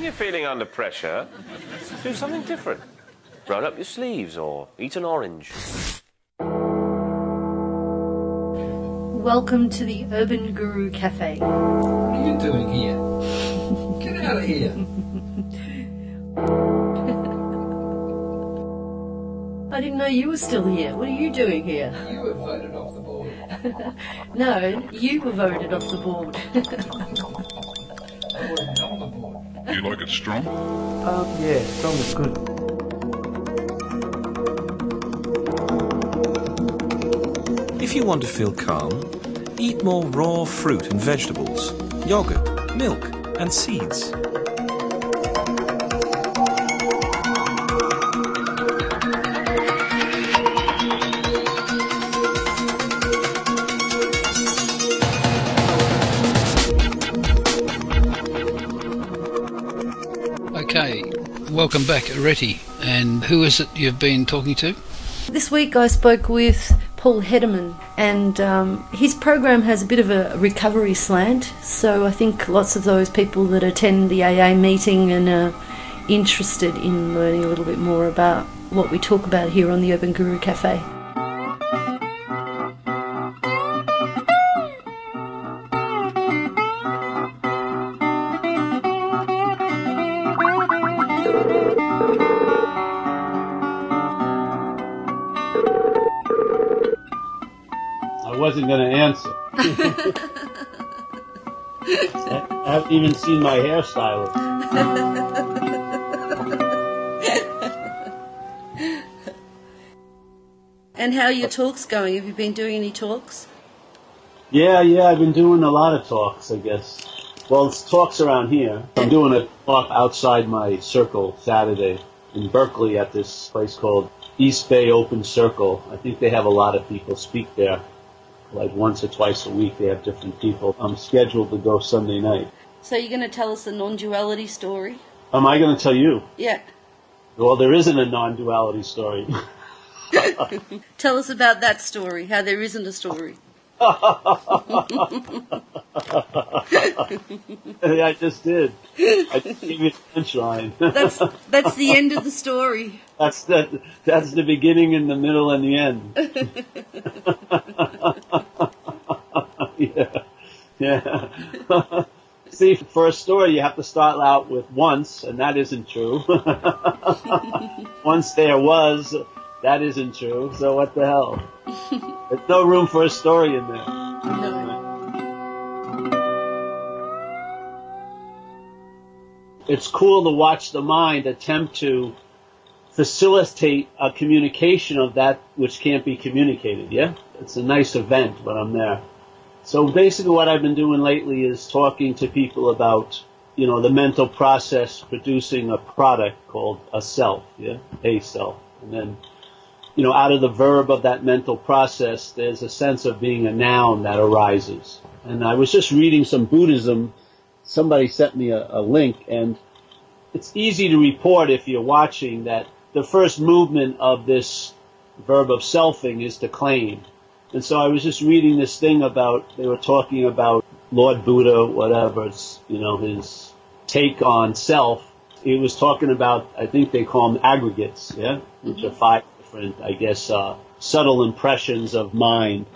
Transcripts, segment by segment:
When you're feeling under pressure, do something different. Roll up your sleeves or eat an orange. Welcome to the Urban Guru Cafe. What are you doing here? Get out of here. I didn't know you were still here. What are you doing here? You were voted off the board. No, you were voted off the board. Do you like it strong? Um, yeah, strong is good. If you want to feel calm, eat more raw fruit and vegetables, yogurt, milk, and seeds. Welcome back, Aretti. And who is it you've been talking to? this week I spoke with Paul Hedderman, and um, his program has a bit of a recovery slant. So I think lots of those people that attend the AA meeting and are interested in learning a little bit more about what we talk about here on the Urban Guru Cafe. Wasn't going to answer. I haven't even seen my hairstylist. And how are your talks going? Have you been doing any talks? Yeah, yeah, I've been doing a lot of talks, I guess. Well, it's talks around here. I'm doing a talk outside my circle Saturday in Berkeley at this place called East Bay Open Circle. I think they have a lot of people speak there. Like once or twice a week, they have different people. I'm scheduled to go Sunday night. So you're going to tell us a non-duality story? Am I going to tell you? Yeah. Well, there isn't a non-duality story. Tell us about that story. How there isn't a story. I just did. I just gave you the punchline. That's that's the end of the story. That's the that's the beginning and the middle and the end. yeah. See, for a story, you have to start out with once, and that isn't true. once there was, that isn't true. So what the hell? There's no room for a story in there. It's cool to watch the mind attempt to facilitate a communication of that which can't be communicated. Yeah, it's a nice event when I'm there. So basically, what I've been doing lately is talking to people about, you know, the mental process producing a product called a self. Yeah, a self, and then, you know, out of the verb of that mental process, there's a sense of being a noun that arises. And I was just reading some Buddhism. Somebody sent me a, a link, and it's easy to report if you're watching that the first movement of this verb of selfing is to claim. And so I was just reading this thing about, they were talking about Lord Buddha, whatever, it's, you know, his take on self. He was talking about, I think they call them aggregates, yeah? Which are five different, I guess, uh, subtle impressions of mind.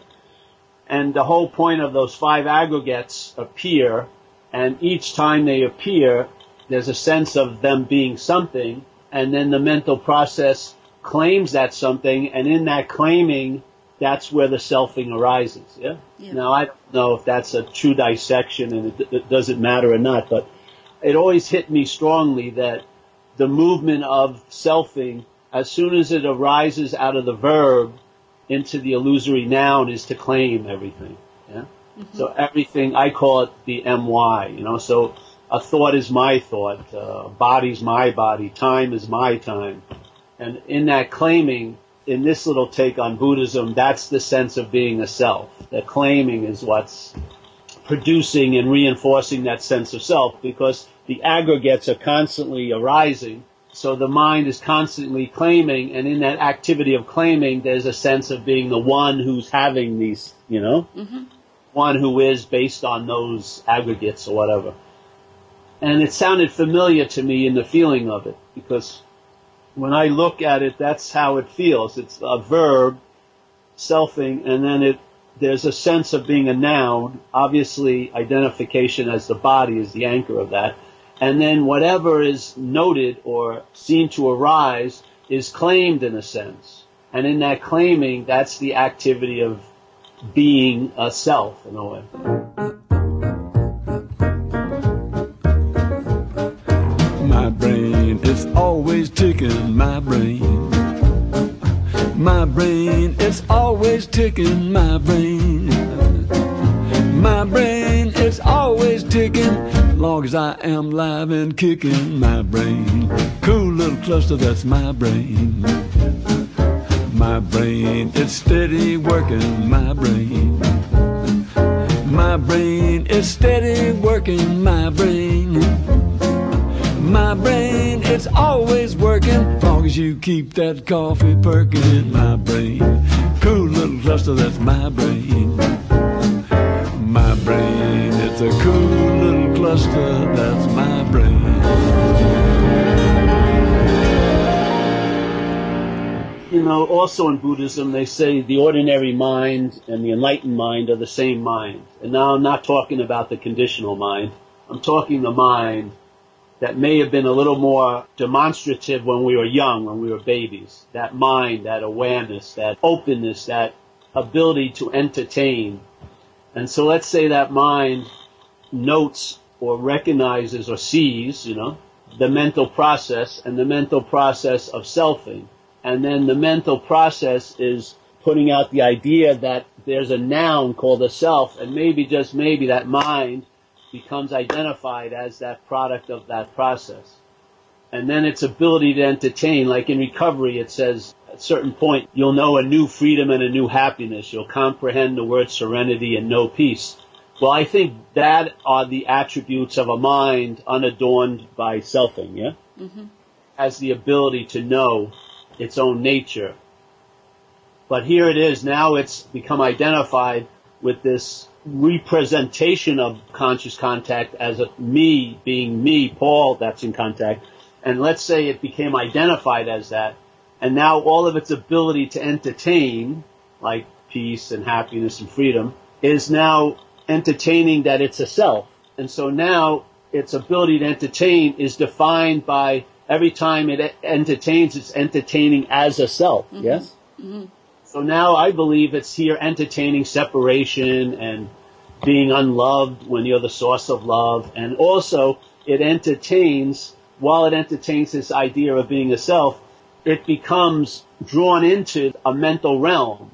And the whole point of those five aggregates appear, and each time they appear, there's a sense of them being something, and then the mental process claims that something, and in that claiming, that's where the selfing arises. Yeah. Now I don't know if that's a true dissection, and it, it doesn't matter or not, but it always hit me strongly that the movement of selfing, as soon as it arises out of the verb into the illusory noun, is to claim everything. Yeah. So everything I call it the my. You know, so a thought is my thought, uh, body's my body, time is my time. And in that claiming, in this little take on Buddhism, that's the sense of being a self. The claiming is what's producing and reinforcing that sense of self because the aggregates are constantly arising. So the mind is constantly claiming, and in that activity of claiming, there's a sense of being the one who's having these, you know, mm-hmm. one who is based on those aggregates or whatever. And it sounded familiar to me in the feeling of it because when I look at it, that's how it feels. It's a verb, selfing, and then it there's a sense of being a noun. Obviously, identification as the body is the anchor of that. And then whatever is noted or seen to arise is claimed in a sense. And in that claiming, that's the activity of being a self in a way. Always ticking, my brain. My brain is always ticking, my brain. My brain is always ticking, long as I am live and kicking, my brain. Cool little cluster, that's my brain. My brain is steady working, my brain. My brain is steady working, my brain. My brain It's always working, long as you keep that coffee perking in my brain. Cool little cluster, that's my brain. My brain, it's a cool little cluster, that's my brain. You know, also in Buddhism, they say the ordinary mind and the enlightened mind are the same mind. And now I'm not talking about the conditional mind. I'm talking the mind that may have been a little more demonstrative when we were young, when we were babies. That mind, that awareness, that openness, that ability to entertain. And so let's say that mind notes or recognizes or sees, you know, the mental process and the mental process of selfing. And then the mental process is putting out the idea that there's a noun called a self and maybe just maybe that mind becomes identified as that product of that process. And then its ability to entertain, like in recovery, it says at a certain point, you'll know a new freedom and a new happiness. You'll comprehend the word serenity and know peace. Well, I think that are the attributes of a mind unadorned by selfing, yeah? Mm-hmm. Has the ability to know its own nature. But here it is, now it's become identified with this representation of conscious contact as a me being me, Paul, that's in contact. And let's say it became identified as that. And now all of its ability to entertain, like peace and happiness and freedom, is now entertaining that it's a self. And so now its ability to entertain is defined by every time it entertains, it's entertaining as a self. Mm-hmm. Yes? Mm-hmm. So now I believe it's here entertaining separation and being unloved when you're the source of love. And also it entertains, while it entertains this idea of being a self, it becomes drawn into a mental realm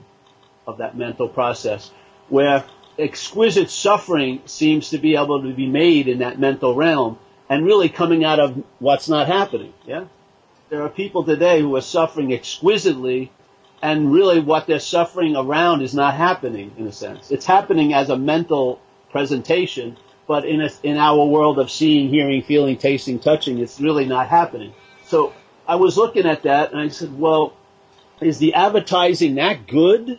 of that mental process where exquisite suffering seems to be able to be made in that mental realm and really coming out of what's not happening. Yeah. There are people today who are suffering exquisitely and really what they're suffering around is not happening in a sense. It's happening as a mental presentation, but in a, in our world of seeing, hearing, feeling, tasting, touching, it's really not happening. So I was looking at that and I said, well, is the advertising that good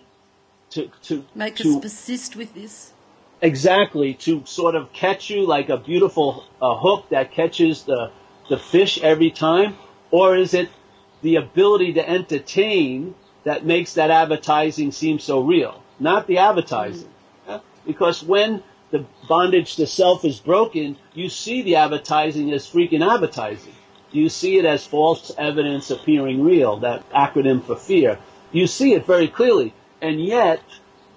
to to make to, us persist with this? Exactly to sort of catch you like a beautiful uh, hook that catches the the fish every time, or is it the ability to entertain that makes that advertising seem so real, not the advertising. Mm-hmm. Because when the bondage to self is broken, you see the advertising as freaking advertising. You see it as false evidence appearing real, that acronym for fear. You see it very clearly. And yet,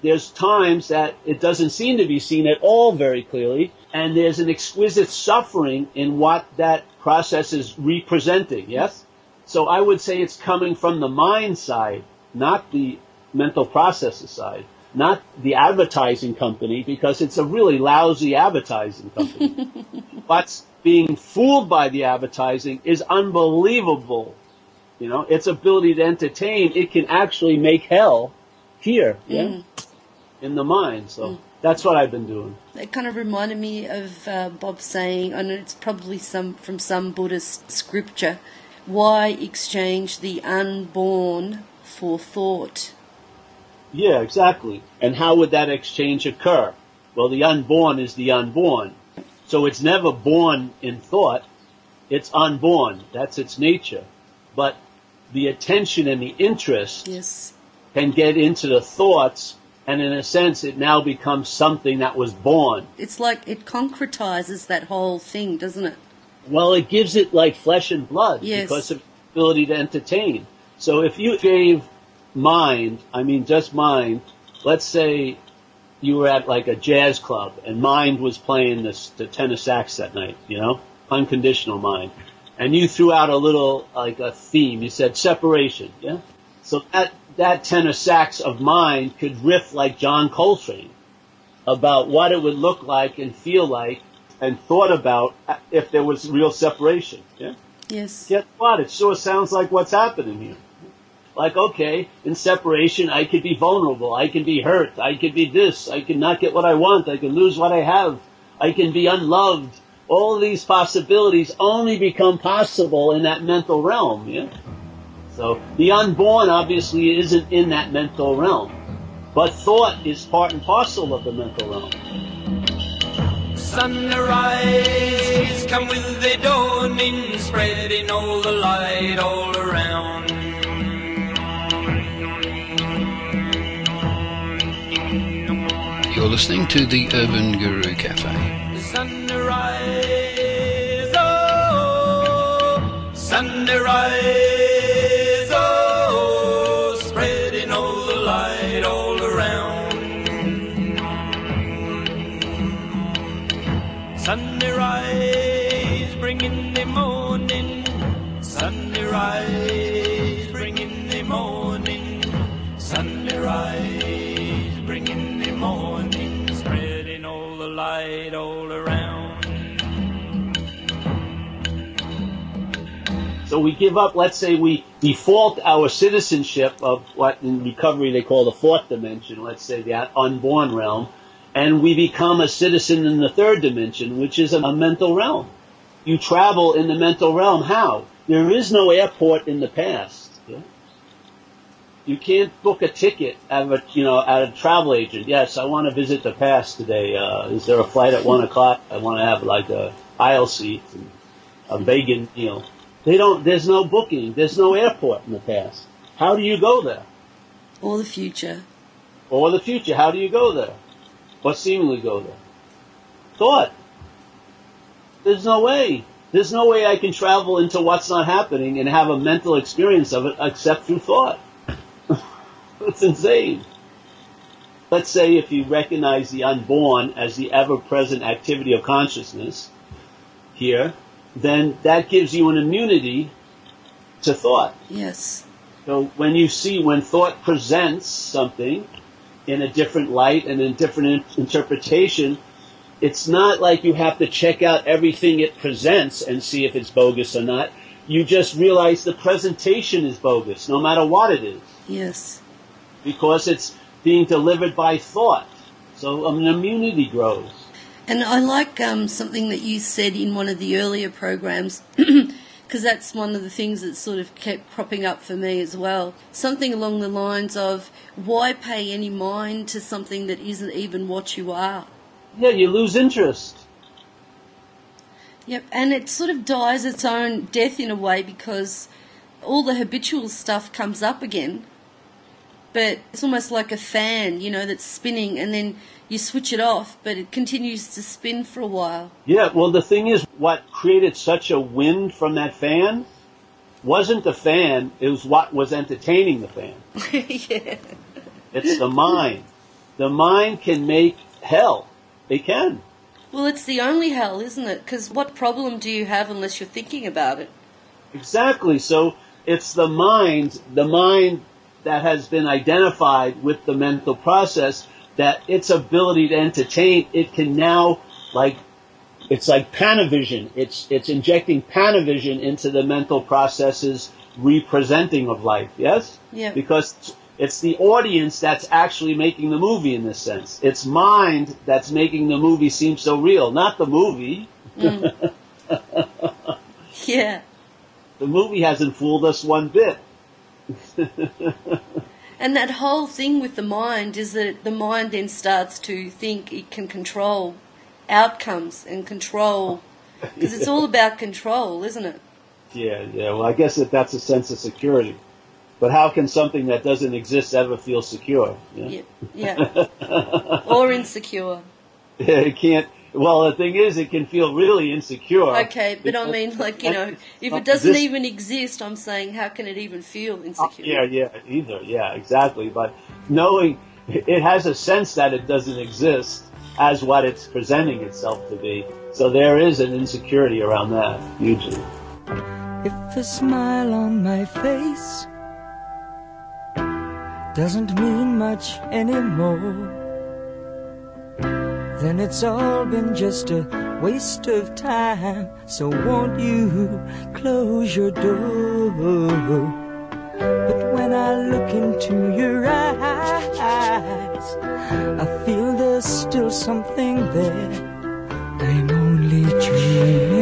there's times that it doesn't seem to be seen at all very clearly, and there's an exquisite suffering in what that process is representing, yes? So I would say it's coming from the mind side not the mental processes side, not the advertising company, because it's a really lousy advertising company. What's being fooled by the advertising is unbelievable. You know, its ability to entertain, it can actually make hell here, yeah, mm. in the mind. So mm. that's what I've been doing. It kind of reminded me of uh, Bob saying, I know it's probably some from some Buddhist scripture, why exchange the unborn for thought. Yeah, exactly. And how would that exchange occur? Well, the unborn is the unborn. So it's never born in thought. It's unborn. That's its nature. But the attention and the interest Yes. can get into the thoughts and in a sense it now becomes something that was born. It's like it concretizes that whole thing, doesn't it? Well, it gives it like flesh and blood Yes. because of ability to entertain. So if you gave mind, I mean just mind, let's say you were at like a jazz club and mind was playing this, the tenor sax that night, you know, unconditional mind. And you threw out a little, like a theme. You said separation, yeah? So that, that tenor sax of mind could riff like John Coltrane about what it would look like and feel like and thought about if there was real separation. Yeah? Yes. Guess what? It sure sounds like what's happening here. Like, okay, in separation, I could be vulnerable. I can be hurt. I could be this. I can not get what I want. I can lose what I have. I can be unloved. All these possibilities only become possible in that mental realm. Yeah. So the unborn obviously isn't in that mental realm, but thought is part and parcel of the mental realm. Sunrise, come with the dawning, spreading all the light all around. You're listening to the Urban Guru Cafe. Sunrise, oh, sunrise, oh, spreading all the light all around. Sunrise, bringing the morning. Sunrise, So we give up, let's say we default our citizenship of what in recovery they call the fourth dimension, let's say that unborn realm, and we become a citizen in the third dimension, which is a, mental realm. You travel in the mental realm. How? There is no airport in the past. You can't book a ticket at a, you know, at a travel agent. Yes, I want to visit the past today. Uh, is there a flight at one o'clock? I want to have like a aisle seat and a vegan meal. They don't, there's no booking. There's no airport in the past. How do you go there? Or the future. Or the future, how do you go there? Or seemingly go there? Thought. There's no way. There's no way I can travel into what's not happening and have a mental experience of it except through thought. it's insane. Let's say if you recognize the unborn as the ever-present activity of consciousness here, then that gives you an immunity to thought. Yes. So when you see, when thought presents something in a different light and in different in- interpretation, it's not like you have to check out everything it presents and see if it's bogus or not. You just realize the presentation is bogus, no matter what it is, Yes. because it's being delivered by thought. So an immunity grows. And I like um, something that you said in one of the earlier programs, because that's one of the things that sort of kept cropping up for me as well. Something along the lines of, why pay any mind to something that isn't even what you are? Yeah, you lose interest. Yep, and it sort of dies its own death in a way because all the habitual stuff comes up again. But it's almost like a fan, you know, that's spinning and then you switch it off, but it continues to spin for a while. Yeah, well, the thing is, what created such a wind from that fan wasn't the fan, it was what was entertaining the fan. yeah. It's the mind. The mind can make hell. It can. Well, it's the only hell, isn't it? Because what problem do you have unless you're thinking about it? Exactly. So it's the mind, the mind that has been identified with the mental process that its ability to entertain, it can now like it's like Panavision. It's it's injecting Panavision into the mental processes representing of life. Yes? Yeah. Because it's the audience that's actually making the movie in this sense. It's mind that's making the movie seem so real, not the movie. Mm. Yeah. The movie hasn't fooled us one bit. And that whole thing with the mind is that the mind then starts to think it can control outcomes and control. Because it's all about control, isn't it? Yeah, yeah. Well, I guess that that's a sense of security. But how can something that doesn't exist ever feel secure? Yeah. Yeah. or insecure. Yeah, it can't. Well, the thing is, it can feel really insecure. Okay, but I mean, like, you know, if it doesn't even exist, I'm saying, how can it even feel uh, insecure? Yeah, yeah, either. Yeah, exactly. But knowing it has a sense that it doesn't exist as what it's presenting itself to be. So there is an insecurity around that, usually. If a smile on my face doesn't mean much anymore then it's all been just a waste of time. So won't you close your door? But when I look into your eyes, I feel there's still something there. I'm only dreaming.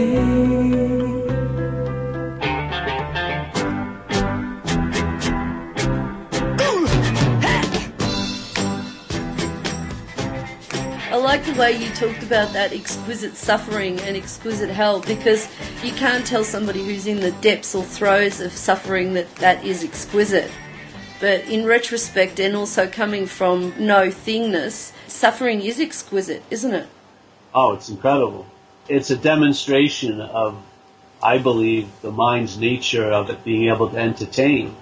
The way you talked about that exquisite suffering and exquisite hell because you can't tell somebody who's in the depths or throes of suffering that that is exquisite. But in retrospect, and also coming from no thingness, suffering is exquisite, isn't it? Oh, it's incredible. It's a demonstration of, I believe, the mind's nature of it being able to entertain.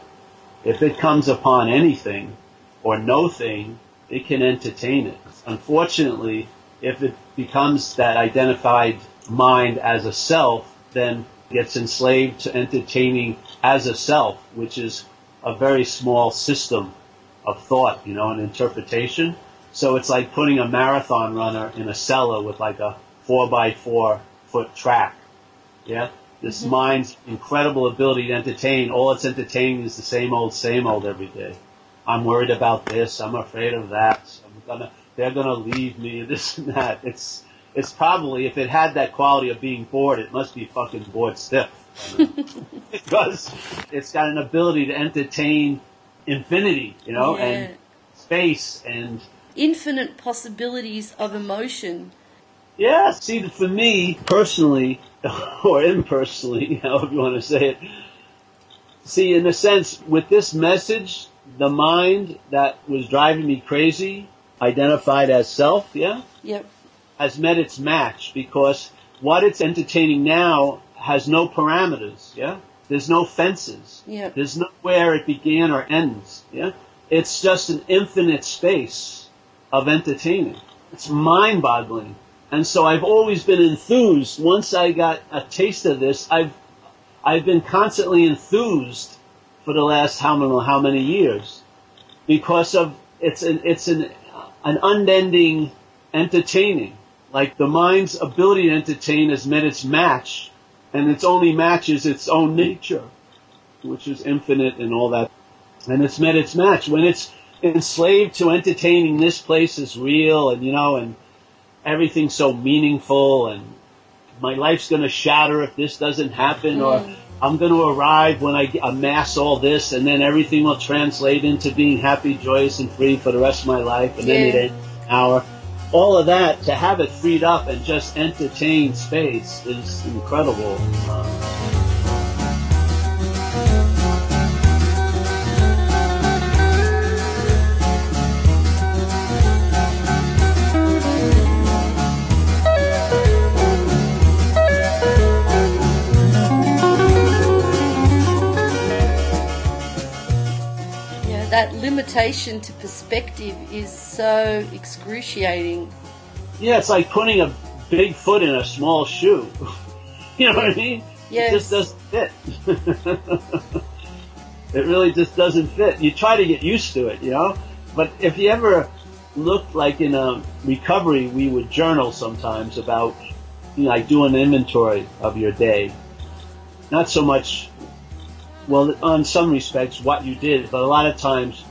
If it comes upon anything or no thing, it can entertain it. Unfortunately, if it becomes that identified mind as a self, then gets enslaved to entertaining as a self, which is a very small system of thought, you know, and interpretation. So it's like putting a marathon runner in a cellar with like a four by four foot track. Yeah? This mm-hmm. mind's incredible ability to entertain, all it's entertaining is the same old, same old every day. I'm worried about this, I'm afraid of that, I'm gonna, they're gonna leave me, and this and that. It's, it's probably, if it had that quality of being bored, it must be fucking bored stiff. because it's got an ability to entertain infinity, you know, Yeah. and space and Infinite possibilities of emotion. Yeah, see, for me personally, or impersonally, however you want to say it, see, in a sense, with this message, the mind that was driving me crazy, identified as self, yeah, Yep. has met its match because what it's entertaining now has no parameters, yeah? There's no fences. Yep. There's nowhere it began or ends, yeah? It's just an infinite space of entertaining. It's mind boggling. And so I've always been enthused. Once I got a taste of this, I've, I've been constantly enthused for the last how many, how many years because of it's an, it's an, an unending entertaining. Like the mind's ability to entertain has met its match and its only match is its own nature, which is infinite and all that. And it's met its match. When it's enslaved to entertaining this place is real and, you know, and everything's so meaningful and my life's going to shatter if this doesn't happen or mm. I'm going to arrive when I amass all this and then everything will translate into being happy, joyous and free for the rest of my life and then Yeah. it ends an hour. All of that, to have it freed up and just entertain space is incredible. Uh, that limitation to perspective is so excruciating. Yeah, it's like putting a big foot in a small shoe. you know what I mean? It just doesn't fit. it really just doesn't fit. You try to get used to it, you know? But if you ever looked like in a recovery, we would journal sometimes about, you know, like do an inventory of your day. Not so much, well, on some respects, what you did, but a lot of times,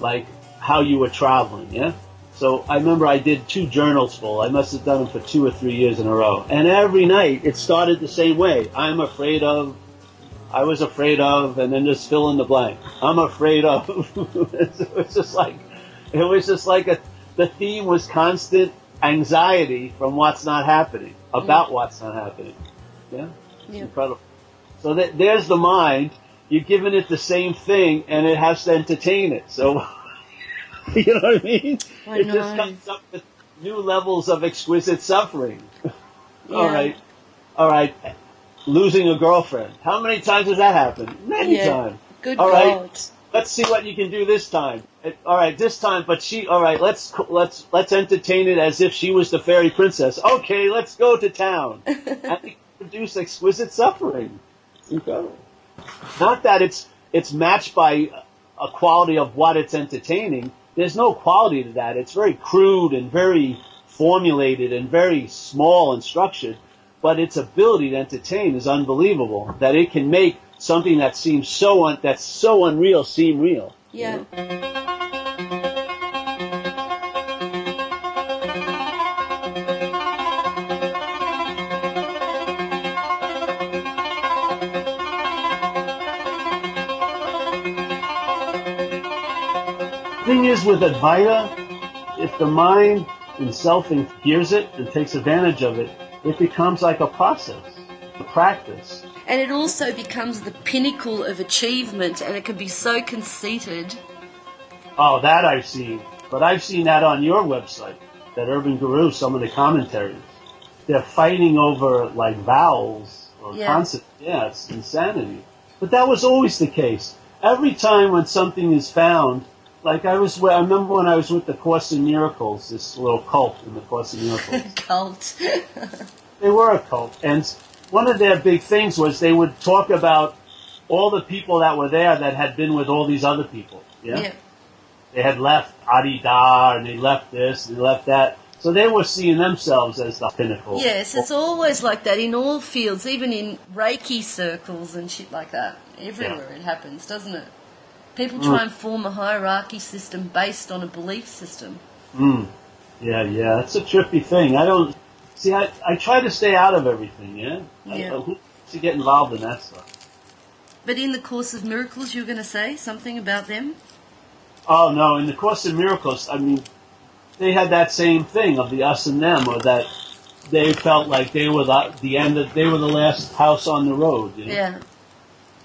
like how you were traveling, yeah? So I remember I did two journals full. I must have done them for two or three years in a row. And every night it started the same way. I'm afraid of, I was afraid of, and then just fill in the blank. I'm afraid of. it was just like, it was just like a, the theme was constant anxiety from what's not happening, about what's not happening. Yeah? It's Yeah. incredible. So that, there's the mind. You're giving it the same thing and it has to entertain it. So, you know what I mean? I it just comes up with new levels of exquisite suffering. All Yeah. right. All right. Losing a girlfriend. How many times has that happened? Many Yeah. times. Good All right. God. Let's see what you can do this time. All right, this time, but she. All right, let's let's let's entertain it as if she was the fairy princess. Okay, let's go to town. and it produce exquisite suffering. It's incredible. Not that it's it's matched by a quality of what it's entertaining. There's no quality to that. It's very crude and very formulated and very small and structured. But its ability to entertain is unbelievable. That it can make something that seems so un- that's so unreal seem real. Yeah. Thing is with Advaita, if the mind and self hears it and takes advantage of it, it becomes like a process, a practice. And it also becomes the pinnacle of achievement, and it can be so conceited. Oh, that I've seen. But I've seen that on your website, that Urban Guru, some of the commentaries. They're fighting over like vowels or Yeah. concepts. Yeah, it's insanity. But that was always the case. Every time when something is found, like I was, I remember when I was with the Course in Miracles, this little cult in the Course in Miracles. Cult. they were a cult, and one of their big things was they would talk about all the people that were there that had been with all these other people. Yeah, yeah. they had left Adi Da and they left this and they left that, so they were seeing themselves as the pinnacle. Yes, it's always like that in all fields, even in Reiki circles and shit like that. Everywhere it happens, doesn't it? People try and form a hierarchy system based on a belief system. Mm. Yeah, yeah, it's a trippy thing. I don't see. I I try to stay out of everything. Yeah, Yeah. I, wants to get involved in that stuff? But in the Course of Miracles, you were going to say something about them? Oh no! In the Course of Miracles, I mean, they had that same thing of the us and them, or that they felt like they were the, the end. Of, they were the last house on the road. You know? Yeah,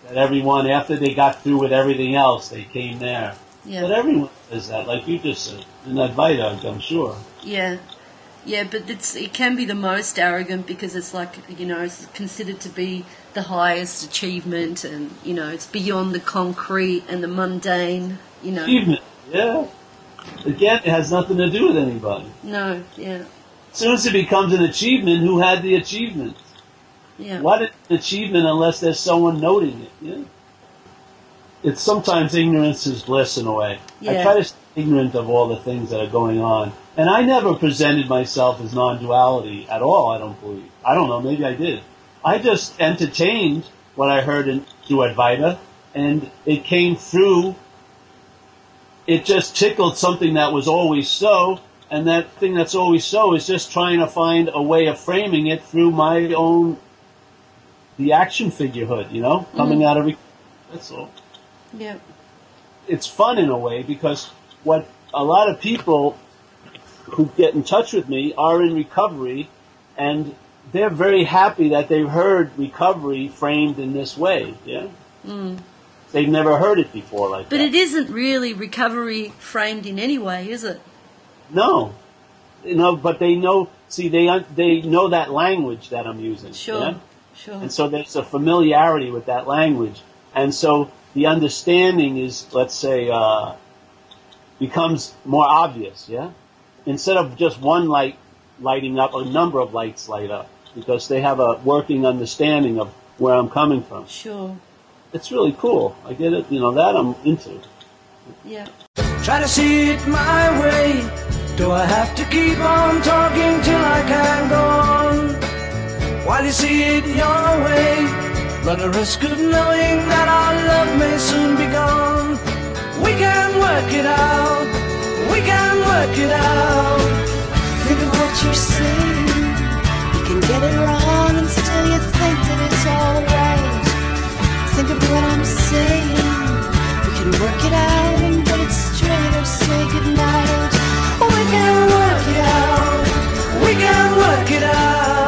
That everyone, after they got through with everything else, they came there. Yeah. But everyone says that, like you just said, in that I'm sure. yeah. Yeah, but it's, it can be the most arrogant because it's like, you know, it's considered to be the highest achievement and, you know, it's beyond the concrete and the mundane, you know. Achievement, yeah. Again, it has nothing to do with anybody. No, yeah, As soon as it becomes an achievement, who had the achievement? Yeah. What is an achievement unless there's someone noting it? Yeah. It's sometimes ignorance is bliss in a way. I try to stay ignorant of all the things that are going on. And I never presented myself as non-duality at all, I don't believe. I don't know, maybe I did. I just entertained what I heard in, through Advaita, and it came through, it just tickled something that was always so, and that thing that's always so is just trying to find a way of framing it through my own, the action figure hood, you know, coming out of, that's all Yeah, it's fun in a way because what a lot of people who get in touch with me are in recovery and they're very happy that they've heard recovery framed in this way. Yeah. mm. They've never heard it before like that. But that. it isn't really recovery framed in any way, is it? no. You know, but they know, see, they, they know that language that I'm using. Sure, yeah? Sure. And so there's a familiarity with that language. And so the understanding is, let's say, uh, becomes more obvious, yeah? Instead of just one light lighting up, a number of lights light up because they have a working understanding of where I'm coming from. Sure, It's really cool. I get it, you know, that I'm into. yeah. Try to see it my way. Do I have to keep on talking till I can go on? While you see it your way, run the risk of knowing that our love may soon be gone. We can work it out. We can work it out. Think of what you're saying. You can get it wrong and still you think that it's alright. Think of what I'm saying. We can work it out and get it straight or say goodnight. We can work it out.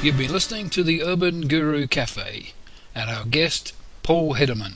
You've been listening to the Urban Guru Cafe and our guest, Paul Hedderman.